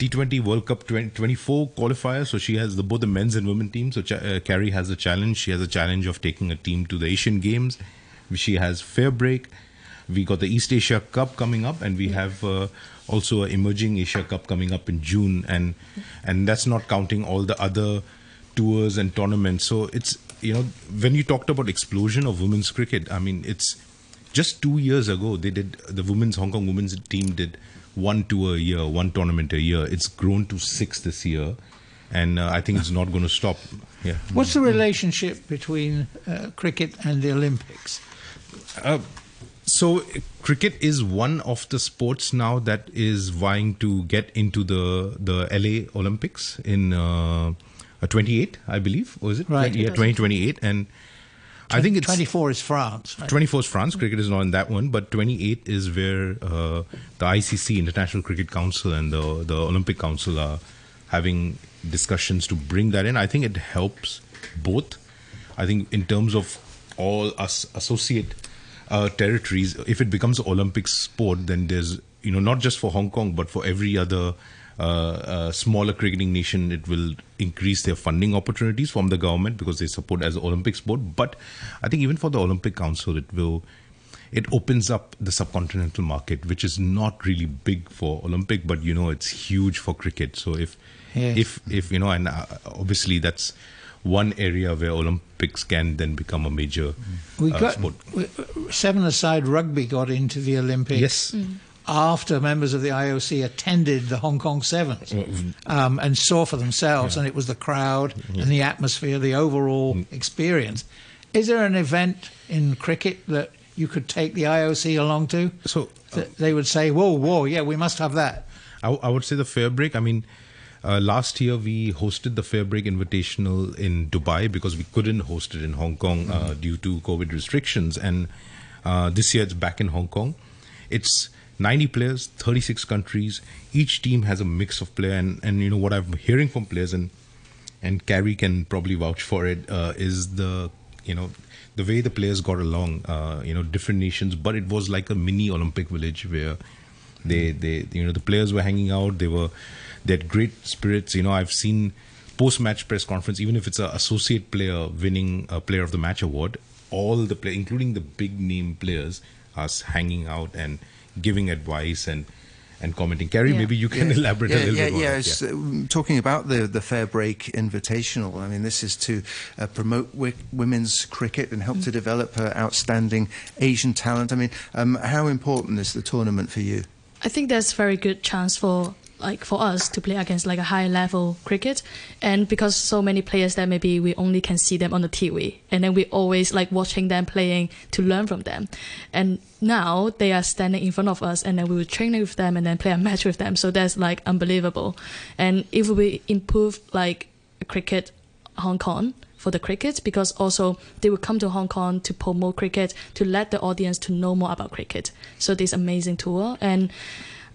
T20 World Cup 20, 24 qualifiers. So she has the, both the men's and women teams. So uh, Carrie has a challenge. She has a challenge of taking a team to the Asian Games. She has fair break. We got the East Asia Cup coming up, and we have uh, also an emerging Asia Cup coming up in June, and and that's not counting all the other tours and tournaments. So it's you know, when you talked about explosion of women's cricket, I mean, it's just two years ago they did the women's Hong Kong women's team did one tour a year, one tournament a year. It's grown to six this year, and uh, I think it's not going to stop. Yeah. What's the relationship between uh, cricket and the Olympics? Uh, so cricket is one of the sports now that is vying to get into the the LA Olympics in uh, 28, I believe. Was it? Right. Yeah, 2028, and I think it's 24 is France. Right? 24 is France. Cricket is not in that one, but 28 is where uh, the ICC, International Cricket Council, and the the Olympic Council are having discussions to bring that in. I think it helps both. I think in terms of all us associate uh, territories, if it becomes an Olympic sport, then there's you know not just for Hong Kong but for every other uh, uh, smaller cricketing nation, it will increase their funding opportunities from the government because they support as an Olympic sport. But I think even for the Olympic Council, it will it opens up the subcontinental market, which is not really big for Olympic, but you know it's huge for cricket. So if Yes. if if you know, and uh, obviously that's one area where Olympics can then become a major We uh, got sport. we- seven-a-side rugby got into the Olympics. Yes. After members of the IOC attended the Hong Kong Sevens um, and saw for themselves, and it was the crowd and the atmosphere, the overall experience. Is there an event in cricket that you could take the IOC along to? So that they would say, "Whoa, whoa, yeah, we must have that." I, I would say the Fair Break. I mean, uh, last year we hosted the Fair Break Invitational in Dubai because we couldn't host it in Hong Kong uh, due to COVID restrictions, and uh, this year it's back in Hong Kong. It's 90 players, 36 countries. Each team has a mix of player, and, and you know what I'm hearing from players, and and Carrie can probably vouch for it. Uh, is the you know the way the players got along. Uh, you know, different nations, but it was like a mini Olympic village where they they you know the players were hanging out. They were they had great spirits. You know, I've seen post match press conference, even if it's an associate player winning a player of the match award, all the play, including the big name players, are hanging out and giving advice and and commenting. Carrie, Yeah. maybe you can Yeah. elaborate yeah, a little yeah, bit more. Yeah, on it. um, talking about the, the Fair Break Invitational. I mean, this is to uh, promote wi- women's cricket and help Mm. to develop uh, outstanding Asian talent. I mean, um, how important is the tournament for you? I think there's very good chance for like for us to play against like a high level cricket. And because so many players that maybe we only can see them on the TV and then we always like watching them playing to learn from them. And now they are standing in front of us and then we will train with them and then play a match with them. So that's like unbelievable. And if we improve like cricket Hong Kong for the cricket because also they will come to Hong Kong to promote cricket to let the audience to know more about cricket. So this amazing tour. And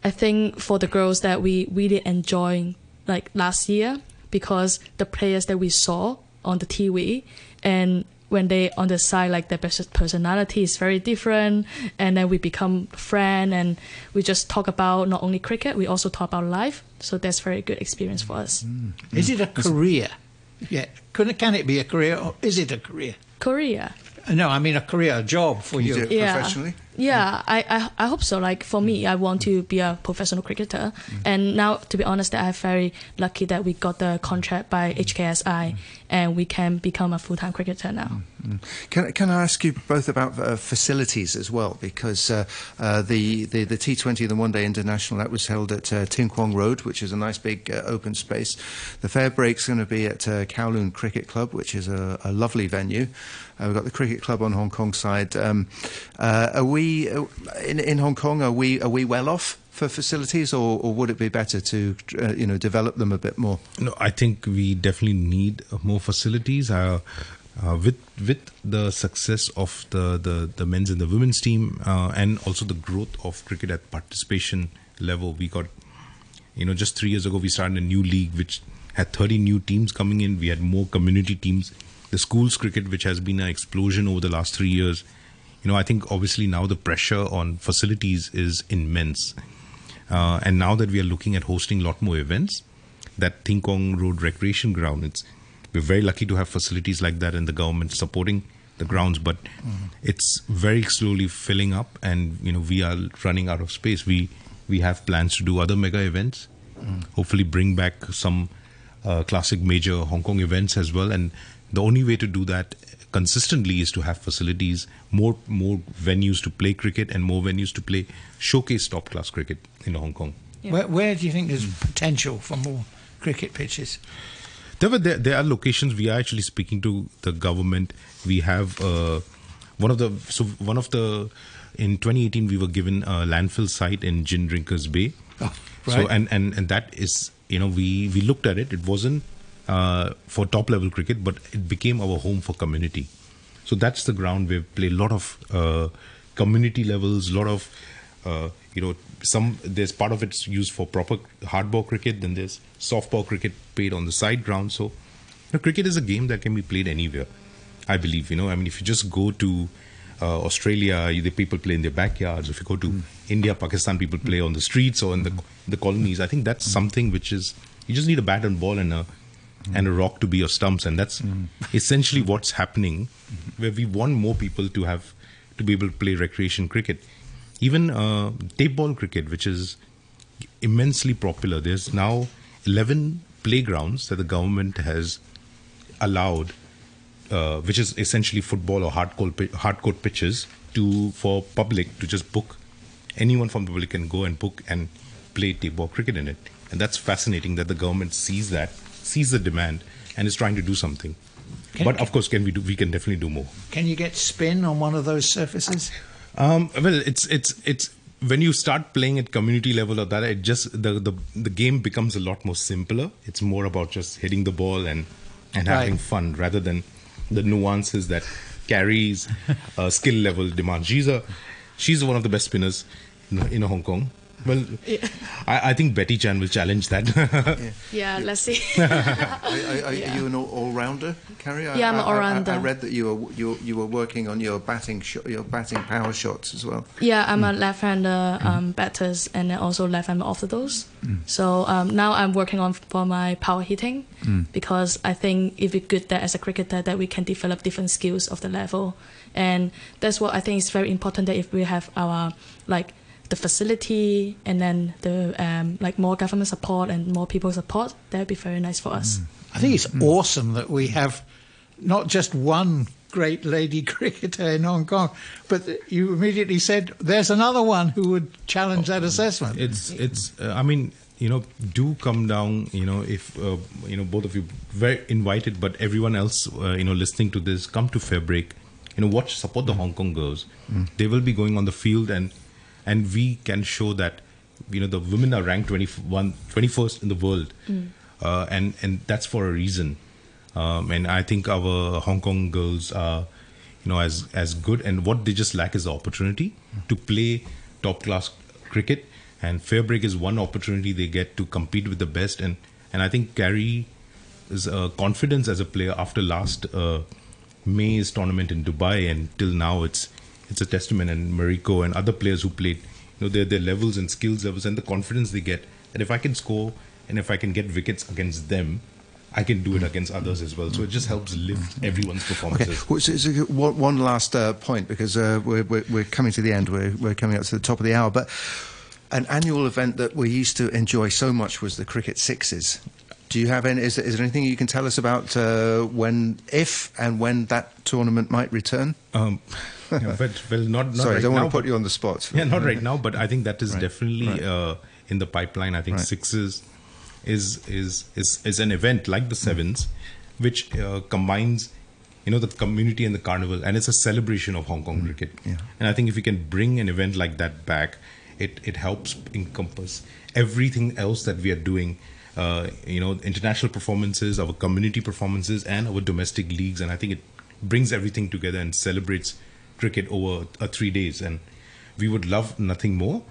I think for the girls that we really enjoyed like last year because the players that we saw on the TV and when they on the side like their pers- personality is very different and then we become friend and we just talk about not only cricket we also talk about life so that's very good experience for us Is it a career? Yeah. Can it, can it be a career or is it a career? Korea Uh, No, I mean a career, a job for You you. do it professionally? Yeah, I, I I hope so. Like for me, I want to be a professional cricketer, and now to be honest, I'm very lucky that we got the contract by HKSI, and we can become a full time cricketer now. Mm. Can, can I ask you both about uh, facilities as well? Because uh, uh, the, the, the T20, the One Day International, that was held at uh, Tin Kwong Road, which is a nice big uh, open space. The fair break's going to be at uh, Kowloon Cricket Club, which is a, a lovely venue. Uh, we've got the cricket club on Hong Kong side. Um, uh, are we uh, in, in Hong Kong? Are we are we well off for facilities, or, or would it be better to uh, you know develop them a bit more? No, I think we definitely need more facilities. Uh, uh, with with the success of the, the, the men's and the women's team, uh, and also the growth of cricket at participation level, we got, you know, just three years ago we started a new league which had 30 new teams coming in. We had more community teams. The schools cricket, which has been an explosion over the last three years, you know, I think obviously now the pressure on facilities is immense. Uh, and now that we are looking at hosting a lot more events, that Tin Kwong Road Recreation Ground, it's we're very lucky to have facilities like that and the government supporting the grounds, but it's very slowly filling up, and you know we are running out of space. We we have plans to do other mega events, hopefully bring back some uh, classic major Hong Kong events as well, and the only way to do that consistently is to have facilities, more more venues to play cricket, and more venues to play showcase top class cricket in Hong Kong. Where, where do you think there's potential for more cricket pitches? There, were, there, there are locations we are actually speaking to the government. We have uh, one of the so one of the in 2018 we were given a landfill site in Gin Drinkers Bay. Oh, right. So and, and and that is you know we we looked at it. It wasn't uh, for top level cricket, but it became our home for community. So that's the ground we play a lot of uh, community levels, a lot of uh, you know some. There's part of it's used for proper hardball cricket. Then there's softball cricket played on the side ground. So you know, cricket is a game that can be played anywhere. I believe you know. I mean, if you just go to uh, Australia, you- the people play in their backyards. If you go to India, Pakistan, people play on the streets or in the the colonies. I think that's something which is you just need a bat and ball and a and a rock to be your stumps, and that's essentially what's happening. Where we want more people to have to be able to play recreation cricket, even uh, tape ball cricket, which is immensely popular. There's now 11 playgrounds that the government has allowed, uh, which is essentially football or hardcore hardcourt pitches to for public to just book. Anyone from the public can go and book and play tape ball cricket in it, and that's fascinating that the government sees that, sees the demand, and is trying to do something. Can- but of course, can we do? We can definitely do more. Can you get spin on one of those surfaces? Um, well, it's it's it's when you start playing at community level or that, it just the, the the game becomes a lot more simpler. It's more about just hitting the ball and and having Right. fun rather than the nuances that carries uh, skill level demand. She's a she's one of the best spinners in, in Hong Kong. Well, I, I think Betty Chan will challenge that. Yeah, let's see. Are, are, are you an all- all-rounder, Carrie? Yeah, I'm an I- I- all-rounder. I, read that you were you, you were working on your batting shot, your batting power shots as well. Yeah, I'm a left-hander um, batters and also left-hander orthodox. So um, now I'm working on for my power hitting Mm. because I think if we're good there as a cricketer, that we can develop different skills of the level, and that's what I think is very important. That if we have our like the facility and then the um, like more government support and more people support, that would be very nice for us. I think it's awesome that we have not just one great lady cricketer in Hong Kong, but you immediately said there's another one who would challenge that assessment. It's it's. Uh, I mean, you know, do come down. You know, if uh, you know both of you very invited, but everyone else, uh, you know, listening to this, come to Fairbreak. You know, watch support the Hong Kong girls. Mm. They will be going on the field, and and we can show that you know the women are ranked 21, 21st in the world, Mm. uh, and and that's for a reason. Um, and I think our Hong Kong girls are, you know, as as good. And what they just lack is the opportunity to play top class cricket. And Fairbreak is one opportunity they get to compete with the best. And and I think Carrie is uh, confidence as a player after last uh, May's tournament in Dubai and till now it's it's a testament. And Mariko and other players who played, you know, their their levels and skills levels and the confidence they get that if I can score and if I can get wickets against them, I can do it against others as well. So it just helps lift everyone's Okay, performances. well, so, so one, one last uh, point because uh, we're, we're, we're coming to the end. We're, we're coming up to the top of the hour, but an annual event that we used to enjoy so much was the cricket sixes. Do you have any? Is, there- is there anything you can tell us about uh, when, if, and when that tournament might return? Um, yeah, but, well, not, not Sorry, right I don't now, want to put you on the spot. Yeah, not right now, but I think that is Right, definitely right. uh, in the pipeline. I think Right. sixes is is is is an event like the sevens, which uh, combines, you know, the community and the carnival, and it's a celebration of Hong Kong cricket. And I think if we can bring an event like that back, it it helps encompass everything else that we are doing. Uh, you know, international performances, our community performances, and our domestic leagues, and I think it brings everything together and celebrates cricket over uh, three days. And we would love nothing more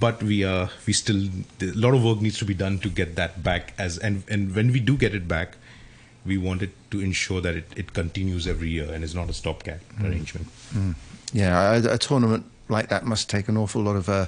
but we are we still a lot of work needs to be done to get that back as and and when we do get it back we want it to ensure that it, it continues every year and is not a stopgap Mm. arrangement Mm. Yeah, a, a tournament like that must take an awful lot of uh,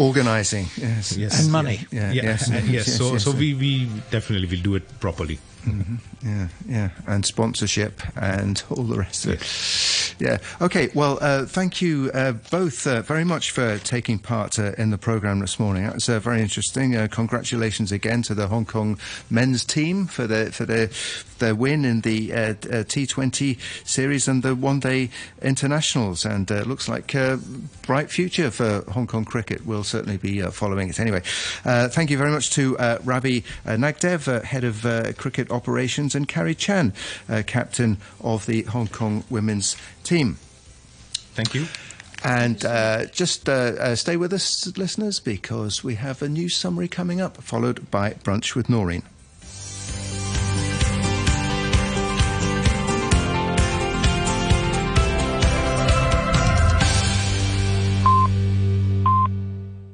organising. Yes. Yes. And money. Yeah, yeah, yes, and yes, yes, so yes. so we we definitely will do it properly hmm Yeah, yeah, and sponsorship and all the rest of it. Yeah. Okay. Well, uh, thank you uh, both uh, very much for taking part uh, in the program this morning. That was uh, very interesting. Uh, congratulations again to the Hong Kong men's team for their for their their win in the uh, uh, T20 series and the one day internationals. And uh, looks like a bright future for Hong Kong cricket. We'll certainly be uh, following it anyway. Uh, thank you very much to uh, Ravi uh, Nagdev, uh, head of uh, cricket operations, and Carrie Chan, uh, captain of the Hong Kong women's team. Thank you. And uh, just uh, uh, stay with us, listeners, because we have a news summary coming up, followed by Brunch with Noreen.